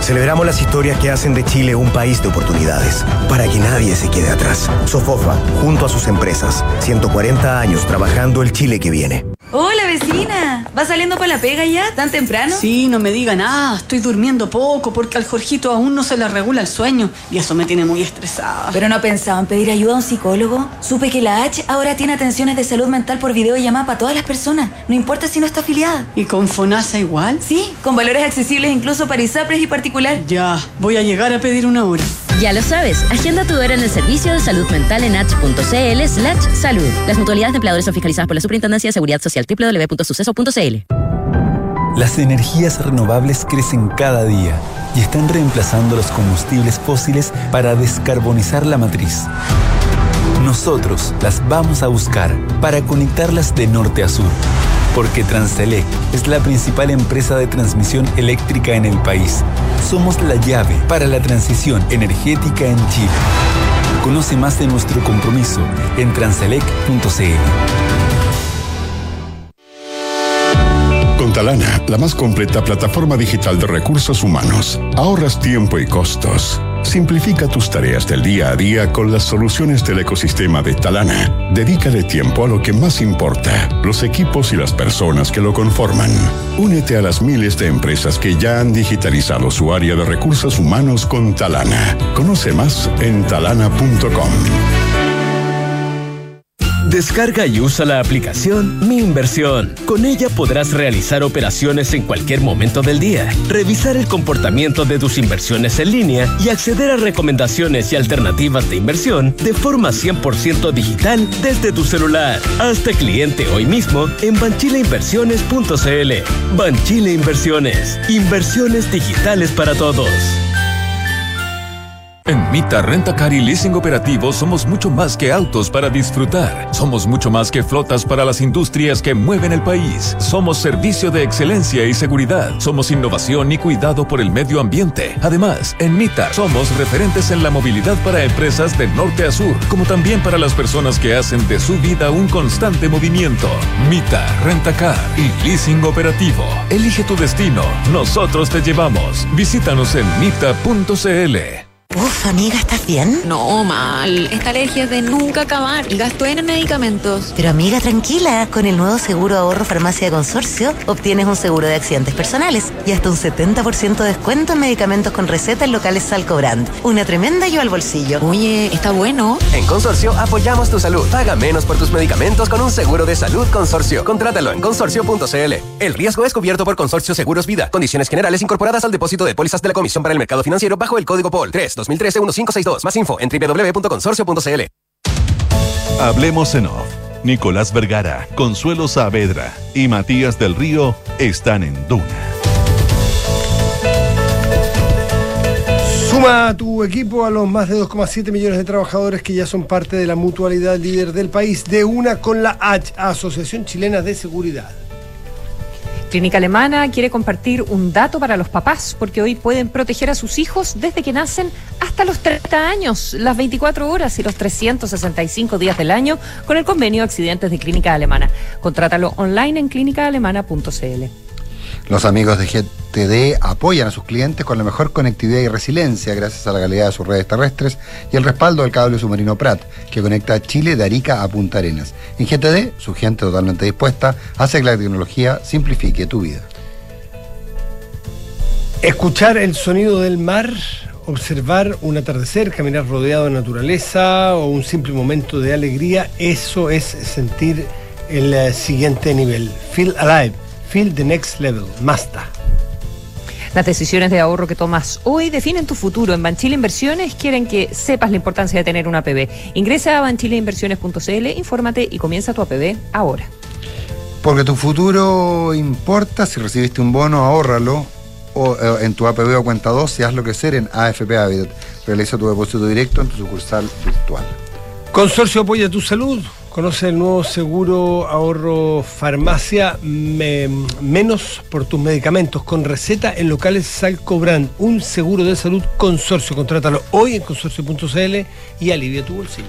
Celebramos las historias que hacen de Chile un país de oportunidades, para que nadie se quede atrás. Sofofa, junto a sus empresas, 140 años trabajando el Chile que viene. Hola vecina, ¿va saliendo para la pega ya? ¿Tan temprano? Sí, no me diga nada, estoy durmiendo poco porque al Jorgito aún no se le regula el sueño y eso me tiene muy estresada. ¿Pero no pensaba en pedir ayuda a un psicólogo? Supe que la H ahora tiene atenciones de salud mental por videollamada para todas las personas, no importa si no está afiliada. ¿Y con FONASA igual? Sí, con valores accesibles incluso para ISAPRES y particular. Ya, voy a llegar a pedir una hora. Ya lo sabes, agenda tu hora en el servicio de salud mental en h.cl slash salud. Las mutualidades de empleadores son fiscalizadas por la Superintendencia de Seguridad Social www.suceso.cl. Las energías renovables crecen cada día y están reemplazando los combustibles fósiles para descarbonizar la matriz. Nosotros las vamos a buscar para conectarlas de norte a sur. Porque Transelec es la principal empresa de transmisión eléctrica en el país. Somos la llave para la transición energética en Chile. Conoce más de nuestro compromiso en transelec.cl. Con Talana, la más completa plataforma digital de recursos humanos, ahorras tiempo y costos. Simplifica tus tareas del día a día con las soluciones del ecosistema de Talana. Dedícale tiempo a lo que más importa, los equipos y las personas que lo conforman. Únete a las miles de empresas que ya han digitalizado su área de recursos humanos con Talana. Conoce más en talana.com. Descarga y usa la aplicación Mi Inversión. Con ella podrás realizar operaciones en cualquier momento del día, revisar el comportamiento de tus inversiones en línea y acceder a recomendaciones y alternativas de inversión de forma 100% digital desde tu celular. Hazte cliente hoy mismo en banchileinversiones.cl. Banchile Inversiones. Inversiones digitales para todos. En Mita Rentacar y Leasing Operativo somos mucho más que autos para disfrutar. Somos mucho más que flotas para las industrias que mueven el país. Somos servicio de excelencia y seguridad. Somos innovación y cuidado por el medio ambiente. Además, en Mita somos referentes en la movilidad para empresas de norte a sur, como también para las personas que hacen de su vida un constante movimiento. Mita Rentacar y Leasing Operativo. Elige tu destino. Nosotros te llevamos. Visítanos en mita.cl. Uf, amiga, ¿estás bien? No, mal. Esta alergia es de nunca acabar. Y gasto en medicamentos. Pero amiga, tranquila. Con el nuevo seguro ahorro farmacia de consorcio, obtienes un seguro de accidentes personales y hasta un 70% de descuento en medicamentos con receta en locales Salcobrand. Una tremenda ayuda al bolsillo. Oye, está bueno. En Consorcio apoyamos tu salud. Paga menos por tus medicamentos con un seguro de salud Consorcio. Contrátalo en consorcio.cl. El riesgo es cubierto por Consorcio Seguros Vida. Condiciones generales incorporadas al depósito de pólizas de la Comisión para el Mercado Financiero bajo el código POL 3 2013-1562. Más info en www.consorcio.cl. Hablemos en off. Nicolás Vergara, Consuelo Saavedra y Matías del Río están en Duna. Suma a tu equipo a los más de 2,7 millones de trabajadores que ya son parte de la mutualidad líder del país, de una con la H, Asociación Chilena de Seguridad. Clínica Alemana quiere compartir un dato para los papás, porque hoy pueden proteger a sus hijos desde que nacen hasta los 30 años, las 24 horas y los 365 días del año, con el convenio de accidentes de Clínica Alemana. Contrátalo online en clínicaalemana.cl. Los amigos de GTD apoyan a sus clientes con la mejor conectividad y resiliencia gracias a la calidad de sus redes terrestres y el respaldo del cable submarino Prat, que conecta Chile de Arica a Punta Arenas. En GTD, su gente totalmente dispuesta hace que la tecnología simplifique tu vida. Escuchar el sonido del mar, observar un atardecer, caminar rodeado de naturaleza o un simple momento de alegría, eso es sentir el eh, siguiente nivel. Feel Alive, Feel the Next Level, Mazda. Las decisiones de ahorro que tomas hoy definen tu futuro. En Banchile Inversiones quieren que sepas la importancia de tener una APB. Ingresa a banchileinversiones.cl, infórmate y comienza tu APB ahora. Porque tu futuro importa, si recibiste un bono, ahórralo o, eh, en tu APB o cuenta 2 y hazlo crecer en AFP Habitat. Realiza tu depósito directo en tu sucursal virtual. Consorcio Apoya tu Salud. Conoce el nuevo seguro ahorro farmacia me- menos por tus medicamentos con receta en locales Salcobrand. Un seguro de salud consorcio. Contrátalo hoy en consorcio.cl y alivia tu bolsillo.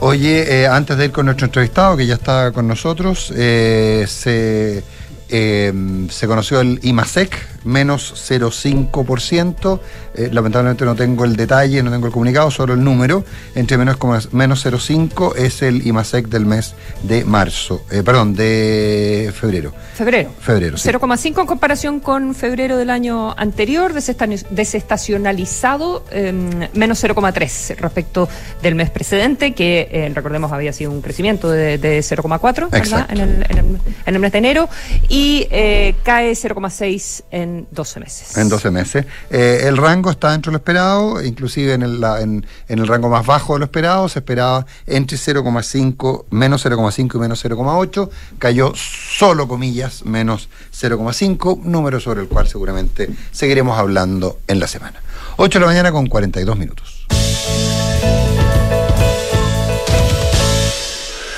Oye, eh, antes de ir con nuestro entrevistado, que ya está con nosotros, eh, se, eh, se conoció el IMASEC, menos 0,5%. Eh, lamentablemente no tengo el detalle, no tengo el comunicado, solo el número. Entre menos, menos 0,5 es el IMASEC del mes de marzo, eh, perdón, de febrero. Febrero. Febrero, sí. 0,5 en comparación con febrero del año anterior, desestacionalizado, eh, menos 0,3 respecto del mes precedente, que eh, recordemos había sido un crecimiento de, de 0,4 ¿verdad? Exacto. En, el, en, el, en el mes de enero, y eh, cae 0,6 en 12 meses. En 12 meses. Eh, el rango está dentro de lo esperado, inclusive en el, la- en, en el rango más bajo de lo esperado, se esperaba entre 0,5, menos 0,5 y menos 0,8, cayó solo comillas, menos 0,5, número sobre el cual seguramente seguiremos hablando en la semana. 8 de la mañana con 42 minutos.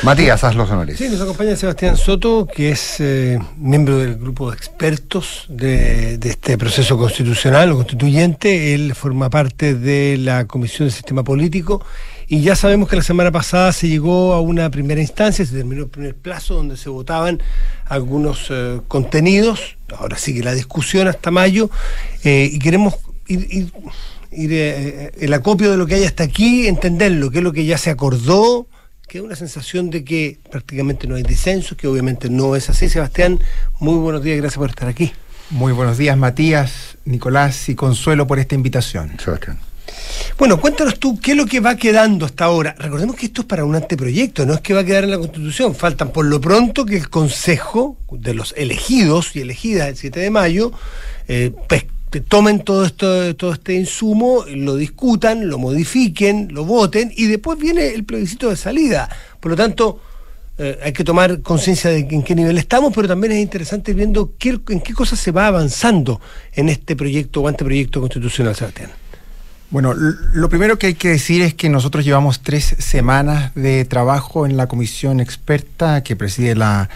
Matías, haz los honores. Sí, nos acompaña Sebastián Soto, que es eh, miembro del grupo de expertos de, este proceso constitucional o constituyente. Él forma parte de la Comisión del Sistema Político y ya sabemos que la semana pasada se llegó a una primera instancia, se terminó el primer plazo donde se votaban algunos eh, contenidos. Ahora sigue la discusión hasta mayo eh, y queremos ir, ir- el acopio de lo que hay hasta aquí, entenderlo, qué es lo que ya se acordó, que una sensación de que prácticamente no hay disenso, que obviamente no es así. Sebastián, muy buenos días, gracias por estar aquí. Muy buenos días, Matías, Nicolás y Consuelo por esta invitación. Sebastián. Bueno, cuéntanos tú qué es lo que va quedando hasta ahora. Recordemos que esto es para un anteproyecto, no es que va a quedar en la Constitución. Faltan por lo pronto que el Consejo de los elegidos y elegidas el 7 de mayo eh, pues, que tomen todo esto, todo este insumo, lo discutan, lo modifiquen, lo voten y después viene el plebiscito de salida. Por lo tanto, eh, hay que tomar conciencia de en qué nivel estamos, pero también es interesante viendo qué, en qué cosas se va avanzando en este proyecto o anteproyecto constitucional, Sebastián. Bueno, lo primero que hay que decir es que nosotros llevamos tres semanas de trabajo en la comisión experta que preside la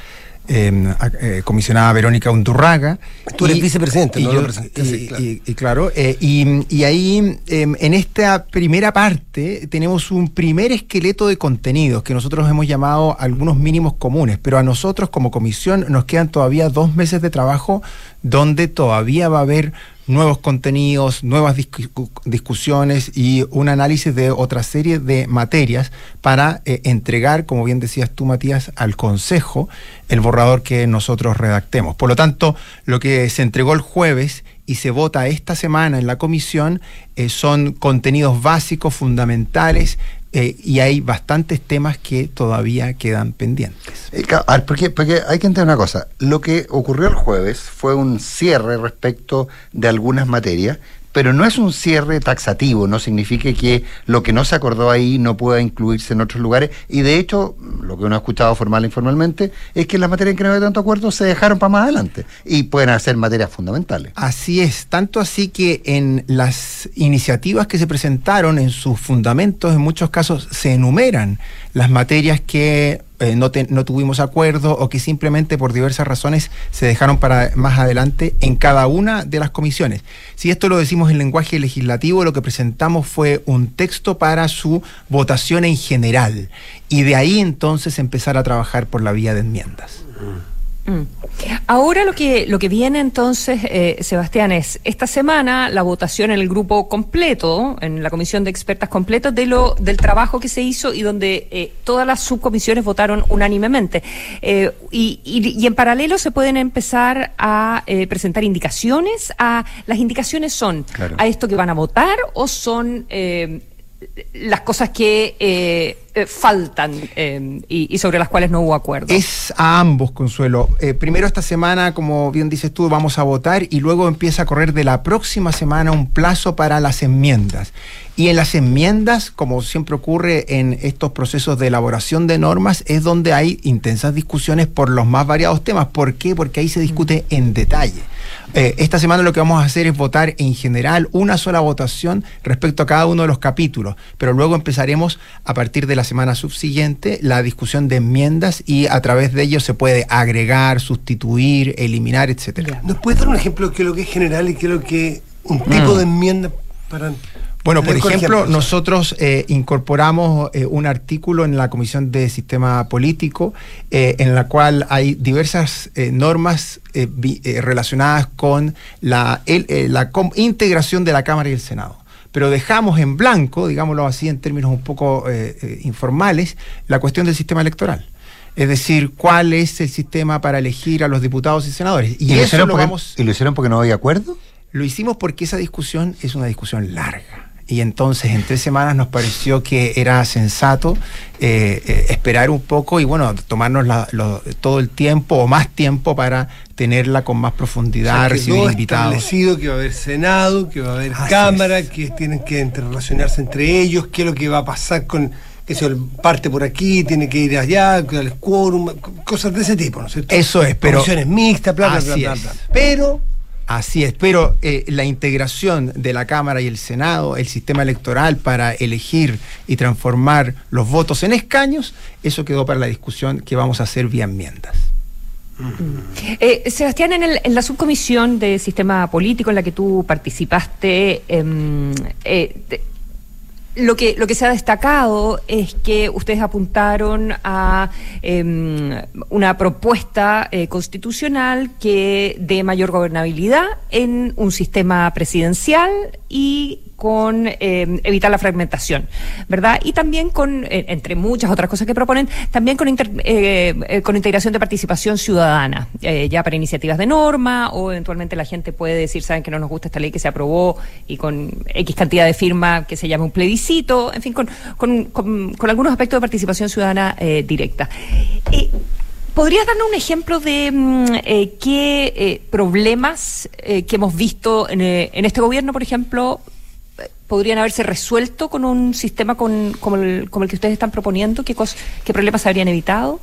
eh, a- eh, comisionada Verónica Undurraga. Tú eres Y- vicepresidente, y ¿no? yo- y- sí, claro. y- y claro, eh, y, y ahí em, en esta primera parte tenemos un primer esqueleto de contenidos que nosotros hemos llamado algunos mínimos comunes, pero a nosotros como comisión nos quedan todavía dos meses de trabajo donde todavía va a haber nuevos contenidos, nuevas discu- discusiones y un análisis de otra serie de materias para eh, entregar, como bien decías tú, Matías, al Consejo el borrador que nosotros redactemos. Por lo tanto, lo que se entregó el jueves y se vota esta semana en la comisión eh, son contenidos básicos, fundamentales, eh, y hay bastantes temas que todavía quedan pendientes. Eh, porque hay que entender una cosa. Lo que ocurrió el jueves fue un cierre respecto de algunas materias, pero no es un cierre taxativo, no significa que lo que no se acordó ahí no pueda incluirse en otros lugares. Y de hecho, lo que uno ha escuchado formal e informalmente es que las materias en que no hay tanto acuerdo se dejaron para más adelante y pueden ser materias fundamentales. Así es, tanto así que en las iniciativas que se presentaron, en sus fundamentos, en muchos casos se enumeran las materias que eh, no, no tuvimos acuerdo o que simplemente por diversas razones se dejaron para más adelante en cada una de las comisiones. Si esto lo decimos en lenguaje legislativo, lo que presentamos fue un texto para su votación en general y de ahí entonces empezar a trabajar por la vía de enmiendas. Mm. Ahora lo que, lo que viene entonces, eh, Sebastián, es esta semana la votación en el grupo completo, en la comisión de expertas completos, de lo, del trabajo que se hizo y donde eh, todas las subcomisiones votaron unánimemente. Eh, y, y- y en paralelo se pueden empezar a eh, presentar indicaciones. A, ¿Las indicaciones son Claro. a esto que van a votar o son... eh, las cosas que eh, faltan eh, y, y sobre las cuales no hubo acuerdo? Es a ambos, Consuelo. Eh, primero esta semana, como bien dices tú, vamos a votar y luego empieza a correr de la próxima semana un plazo para las enmiendas. Y en las enmiendas, como siempre ocurre en estos procesos de elaboración de normas, es donde hay intensas discusiones por los más variados temas. ¿Por qué? Porque ahí se discute en detalle. Eh, esta semana lo que vamos a hacer es votar en general una sola votación respecto a cada uno de los capítulos, pero luego empezaremos a partir de la semana subsiguiente la discusión de enmiendas y a través de ello se puede agregar, sustituir, eliminar, etcétera. ¿Nos puedes dar un ejemplo de qué es lo que es general y qué es lo que un tipo Mm. de enmienda para Bueno, por ejemplo, nosotros eh, incorporamos eh, un artículo en la Comisión de Sistema Político eh, en la cual hay diversas eh, normas eh, vi- eh, relacionadas con la, el- eh, la com- integración de la Cámara y el Senado. Pero dejamos en blanco, digámoslo así en términos un poco eh, eh, informales, la cuestión del sistema electoral. Es decir, cuál es el sistema para elegir a los diputados y senadores. Y, ¿Y, lo eso lo porque, vamos... ¿Y lo hicieron porque no había acuerdo? Lo hicimos porque esa discusión es una discusión larga. Y entonces en tres semanas nos pareció que era sensato eh, eh, esperar un poco y bueno, tomarnos la- lo- todo el tiempo o más tiempo para tenerla con más profundidad, O sea, recibir invitados. establecido que va a haber Senado, que va a haber Cámara, que tienen que interrelacionarse entre ellos, qué es lo que va a pasar con que se parte por aquí, tiene que ir allá, el quórum, cosas de ese tipo, ¿no es cierto? Eso es, pero- Comisiones mixtas, bla, bla, bla, bla, bla. Pero Así es, pero eh, la integración de la Cámara y el Senado, el sistema electoral para elegir y transformar los votos en escaños, eso quedó para la discusión que vamos a hacer vía enmiendas. Eh, Sebastián, en, el- la subcomisión de sistema político en la que tú participaste, em, eh, lo que, lo que se ha destacado es que ustedes apuntaron a em, una propuesta eh, constitucional que dé mayor gobernabilidad en un sistema presidencial y con em, evitar la fragmentación, ¿verdad? Y también con, eh, entre muchas otras cosas que proponen, también con, inter- eh, eh, con integración de participación ciudadana, ya para iniciativas de norma o eventualmente la gente puede decir, saben que no nos gusta esta ley que se aprobó y con X cantidad de firma que se llama un plebiscito, en fin, con, con, con- algunos aspectos de participación ciudadana directa. ¿Podrías darnos un ejemplo de mm, qué problemas que hemos visto en, este gobierno, por ejemplo, podrían haberse resuelto con un sistema con- como, el, como el que ustedes están proponiendo? ¿Qué, cos- qué problemas habrían evitado?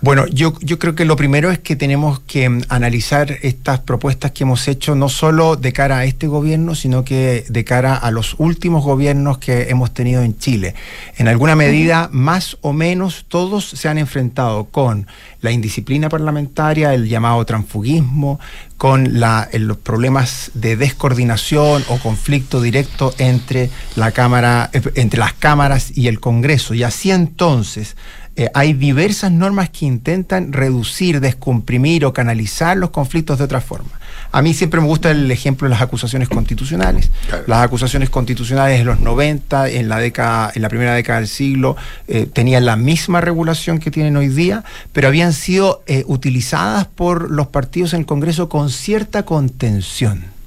Bueno, yo, yo creo que lo primero es que tenemos que mm, analizar estas propuestas que hemos hecho no solo de cara a este gobierno, sino que de cara a los últimos gobiernos que hemos tenido en Chile. En alguna medida, más o menos, todos se han enfrentado con la indisciplina parlamentaria, el llamado transfugismo, con la- los problemas de descoordinación o conflicto directo entre la cámara, eh, entre las cámaras y el Congreso. Y así entonces eh, hay diversas normas que intentan reducir, descomprimir o canalizar los conflictos de otra forma. A mí siempre me gusta el ejemplo de las acusaciones constitucionales. Las acusaciones constitucionales de los 90, en la, década, en la primera década del siglo, eh, tenían la misma regulación que tienen hoy día, pero habían sido eh, utilizadas por los partidos en el Congreso con cierta contención.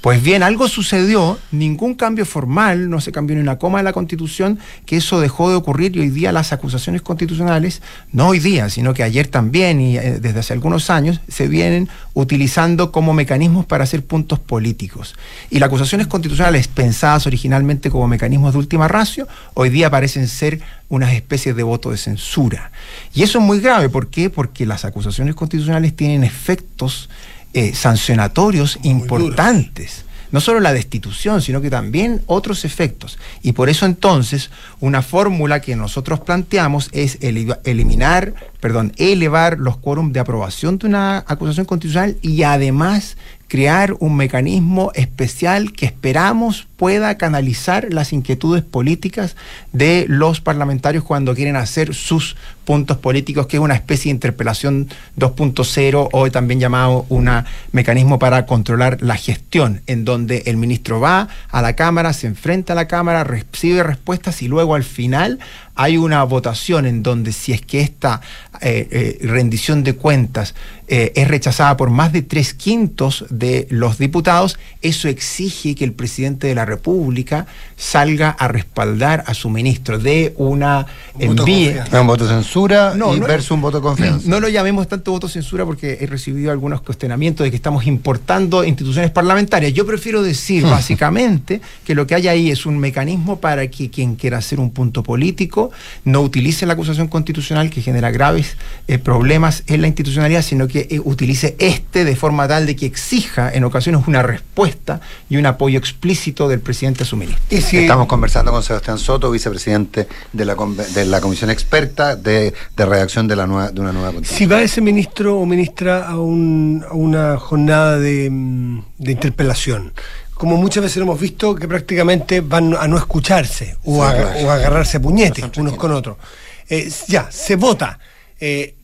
Pues bien, algo sucedió, ningún cambio formal, no se cambió ni una coma de la Constitución, que eso dejó de ocurrir y hoy día las acusaciones constitucionales, no hoy día, sino que ayer también y eh, desde hace algunos años, se vienen utilizando como mecanismos para hacer puntos políticos. Y las acusaciones constitucionales pensadas originalmente como mecanismos de última ratio, hoy día parecen ser unas especies de voto de censura. Y eso es muy grave, ¿por qué? Porque las acusaciones constitucionales tienen efectos eh, sancionatorios importantes. No solo la destitución, sino que también otros efectos. Y por eso entonces una fórmula que nosotros planteamos es eli- eliminar, perdón, elevar los quórums de aprobación de una acusación constitucional y además crear un mecanismo especial que esperamos pueda canalizar las inquietudes políticas de los parlamentarios cuando quieren hacer sus puntos políticos, que es una especie de interpelación 2.0 o también llamado un mecanismo para controlar la gestión, en donde el ministro va a la Cámara, se enfrenta a la Cámara, recibe respuestas y luego al final hay una votación en donde si es que esta eh, eh, rendición de cuentas eh, es rechazada por más de tres quintos de los diputados, eso exige que el presidente de la República salga a respaldar a su ministro, de una envíe. Un voto censura No, y no- versus un voto de confianza. No lo llamemos tanto voto censura porque he recibido algunos cuestionamientos de que estamos importando instituciones parlamentarias. Yo prefiero decir básicamente que lo que hay ahí es un mecanismo para que quien quiera hacer un punto político no utilice la acusación constitucional que genera graves eh, problemas en la institucionalidad, sino que eh, utilice este de forma tal de que exija en ocasiones una respuesta y un apoyo explícito del presidente a su ministro. Estamos conversando con Sebastián Soto, vicepresidente de la, de la Comisión Experta de, de Redacción de, la nueva, de una nueva Constitución. Si va ese ministro o ministra a, un- a una jornada de, mm, de interpelación, como muchas veces lo hemos visto, que prácticamente van a no escucharse o, a, claro. o a agarrarse a puñetes unos con otros. Eh, ya, se vota. eh,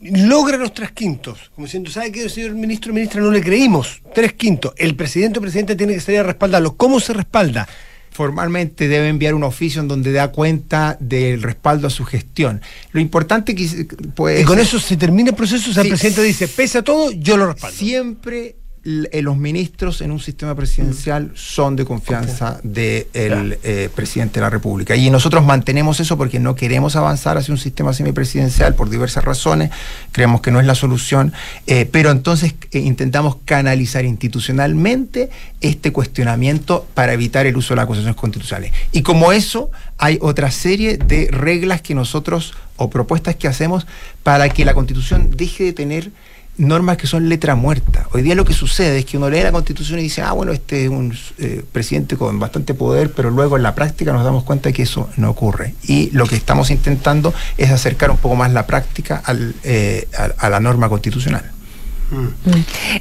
logra los tres quintos, como diciendo, ¿sabe qué, señor ministro ministra? No le creímos. Tres quintos. El presidente o presidenta tiene que salir a respaldarlo. ¿Cómo se respalda? formalmente debe enviar un oficio en donde da cuenta del respaldo a su gestión. Lo importante que pues y con eso se termina el proceso, o sea, Sí. el presidente dice, pese a todo, yo lo respaldo. Siempre los ministros en un sistema presidencial son de confianza del presidente de la República. Y nosotros mantenemos eso porque no queremos avanzar hacia un sistema semipresidencial por diversas razones, creemos que no es la solución, eh, pero entonces eh, intentamos canalizar institucionalmente este cuestionamiento para evitar el uso de las acusaciones constitucionales. Y como eso, hay otra serie de reglas que nosotros o propuestas que hacemos para que la constitución deje de tener normas que son letra muerta. Hoy día lo que sucede es que uno lee la constitución y dice, ah, bueno, este es un eh, presidente con bastante poder, pero luego en la práctica nos damos cuenta de que eso no ocurre. Y lo que estamos intentando es acercar un poco más la práctica eh, a la norma constitucional.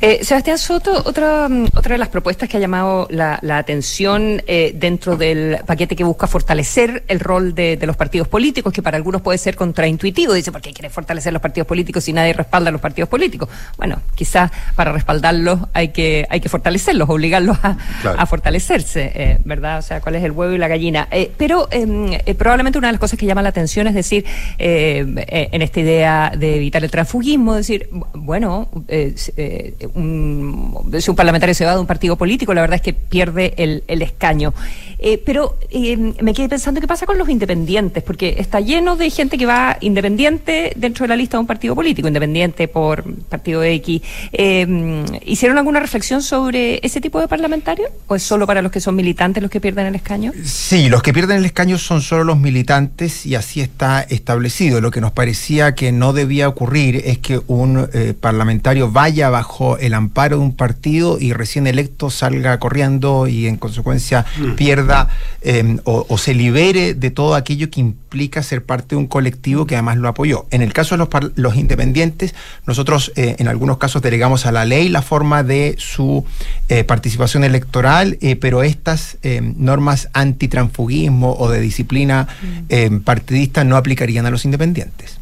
Eh, Sebastián Soto, otra, mm, otra de las propuestas que ha llamado la, la atención eh, dentro del paquete que busca fortalecer el rol de, de los partidos políticos, que para algunos puede ser contraintuitivo. Dice, ¿por qué quiere fortalecer los partidos políticos si nadie respalda a los partidos políticos? Bueno, quizás para respaldarlos hay que, hay que fortalecerlos, obligarlos a, Claro. a fortalecerse, eh, ¿verdad? O sea, cuál es el huevo y la gallina. Pero em, probablemente una de las cosas que llama la atención es decir, en esta idea de evitar el transfugismo, decir, bu- bueno, eh, eh, un, si un parlamentario se va de un partido político, la verdad es que pierde el, el escaño. Eh, pero eh, me quedé pensando qué pasa con los independientes, porque está lleno de gente que va independiente dentro de la lista de un partido político, independiente por partido X. Eh, ¿Hicieron alguna reflexión sobre ese tipo de parlamentarios? ¿O es solo para los que son militantes los que pierden el escaño? Sí, los que pierden el escaño son solo los militantes y así está establecido. Lo que nos parecía que no debía ocurrir es que un eh, parlamentario vaya bajo el amparo de un partido y recién electo salga corriendo y en consecuencia pierda eh, o, o se libere de todo aquello que implica ser parte de un colectivo que además lo apoyó. En el caso de los, par- los independientes, nosotros eh, en algunos casos delegamos a la ley la forma de su eh, participación electoral, eh, pero estas eh, normas antitransfugismo o de disciplina eh, partidista no aplicarían a los independientes.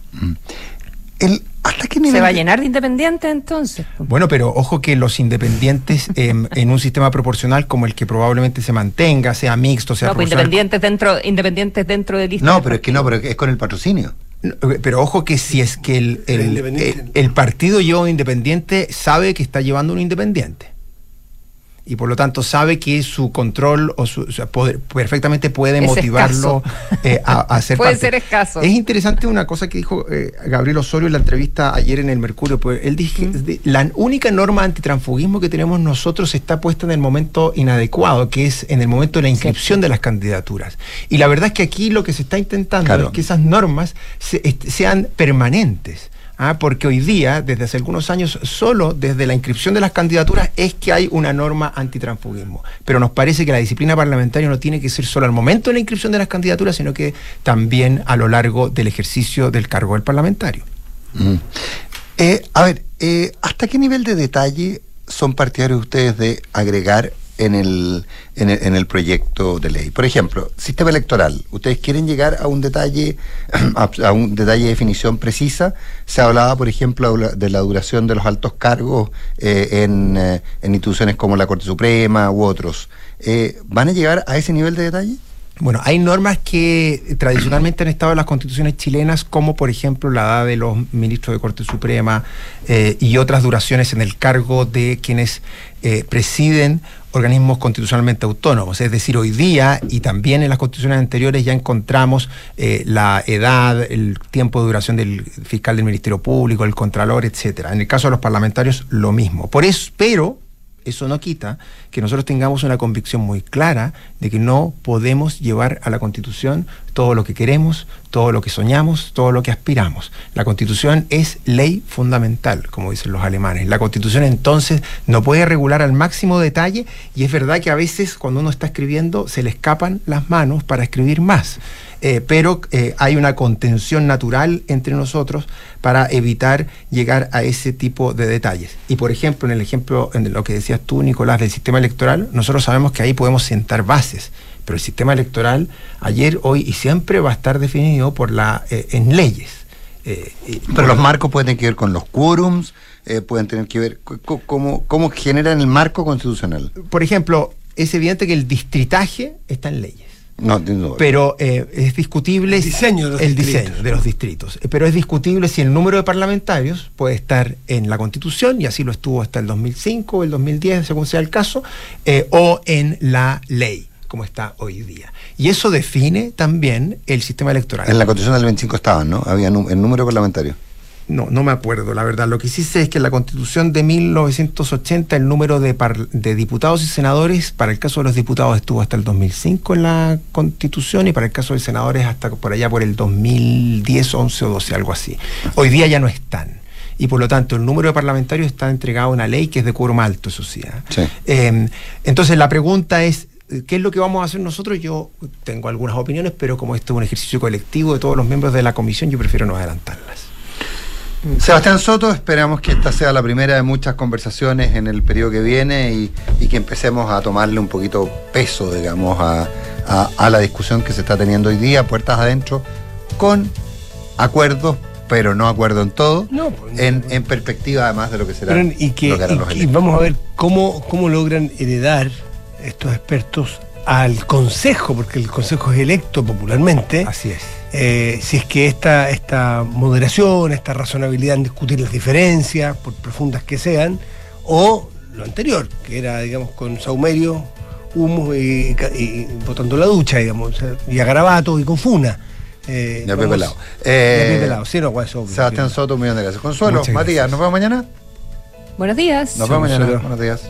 ¿Se va a llenar de independientes entonces? Bueno, pero ojo que los independientes em, en un sistema proporcional como el que probablemente se mantenga, sea mixto, sea No, pues proporcional, independientes dentro, independientes dentro de listas. No, pero es que no, pero es con el patrocinio. No, Pero ojo que si es que el, el- el- el partido lleva un independiente, sabe que está llevando un independiente. Y por lo tanto sabe que su control o su, poder- perfectamente puede Es motivarlo eh, a, a ser Puede parte. ser escaso. Es interesante una cosa que dijo eh, Gabriel Osorio en la entrevista ayer en el Mercurio. Pues él dijo de- la única norma antitransfugismo que tenemos nosotros está puesta en el momento inadecuado, que es en el momento de la inscripción de las candidaturas. Y la verdad es que aquí lo que se está intentando Claro. es que esas normas se- est- sean permanentes. ¿Ah? Porque hoy día, desde hace algunos años, solo desde la inscripción de las candidaturas es que hay una norma antitransfugismo. Pero nos parece que la disciplina parlamentaria no tiene que ser solo al momento de la inscripción de las candidaturas, sino que también a lo largo del ejercicio del cargo del parlamentario. Eh, a ver, eh, ¿hasta qué nivel de detalle son partidarios ustedes de agregar en el, en el, proyecto de ley? Por ejemplo, sistema electoral. ¿Ustedes quieren llegar a un detalle, a, un detalle de definición precisa? Se hablaba, por ejemplo, de la duración de los altos cargos eh, en, eh, en instituciones como la Corte Suprema u otros. Eh, ¿Van a llegar a ese nivel de detalle? Bueno, hay normas que tradicionalmente han estado en las constituciones chilenas, como por ejemplo la edad de los ministros de Corte Suprema y otras duraciones en el cargo de quienes presiden organismos constitucionalmente autónomos. Es decir, hoy día y también en las constituciones anteriores ya encontramos eh, la edad, el tiempo de duración del fiscal del Ministerio Público, el Contralor, etcétera. En el caso de los parlamentarios, lo mismo. Por eso, pero eso no quita que nosotros tengamos una convicción muy clara de que no podemos llevar a la Constitución todo lo que queremos, todo lo que soñamos, todo lo que aspiramos. La Constitución es ley fundamental, como dicen los alemanes. La Constitución entonces no puede regular al máximo detalle y es verdad que a veces cuando uno está escribiendo se le escapan las manos para escribir más. Eh, pero eh, hay una contención natural entre nosotros para evitar llegar a ese tipo de detalles. Y por ejemplo, en el ejemplo, en lo que decías tú, Nicolás, del sistema electoral, nosotros sabemos que ahí podemos sentar bases, pero el sistema electoral ayer, hoy y siempre va a estar definido por la, eh, en leyes. pero los marcos pueden tener que ver con los quórums, pueden tener que ver cómo, cómo generan el marco constitucional. Por ejemplo, es evidente que el distritaje está en leyes. No, Pero eh, es discutible el diseño, de los, el diseño de los distritos. Eh, pero es discutible si el número de parlamentarios puede estar en la Constitución, y así lo estuvo hasta el 2005 o el 2010, según sea el caso, eh, o en la ley como está hoy día. Y eso define también el sistema electoral. En la Constitución del 25 estaban, ¿no? Había el número parlamentario. No, no me acuerdo, la verdad. Lo que sí sé es que en la constitución de 1980 el número de, de, diputados y senadores, para el caso de los diputados estuvo hasta el 2005 en la constitución y para el caso de senadores hasta por allá por el 2010, 11 o 12, algo así. Hoy día ya no están. Y por lo tanto el número de parlamentarios está entregado a una ley que es de quórum alto, eso sí. ¿eh? Em, entonces la pregunta es, ¿Qué es lo que vamos a hacer nosotros? Yo tengo algunas opiniones, pero como esto es un ejercicio colectivo de todos los miembros de la comisión, yo prefiero no adelantarlas. Sebastián Soto, esperamos que esta sea la primera de muchas conversaciones en el periodo que viene y, que empecemos a tomarle un poquito peso, digamos, a, la discusión que se está teniendo hoy día, puertas adentro, con acuerdos, pero no acuerdo en todo, pues, en, perspectiva además de lo que será. y que, y, vamos a ver cómo, cómo logran heredar estos expertos al Consejo, porque el Consejo es electo popularmente. Así es eh, si es que esta, esta moderación, esta razonabilidad en discutir las diferencias, por profundas que sean, o lo anterior, que era, digamos, con saumerio, humo y, botando la ducha, digamos, y a garabato y con funa. Eh, y a Pepe Lado. Eh, sí, no, Sebastián Soto, un millón de gracias. Consuelo, Matías, ¿nos vemos mañana? Buenos días. Nos vemos mañana. Buenos días.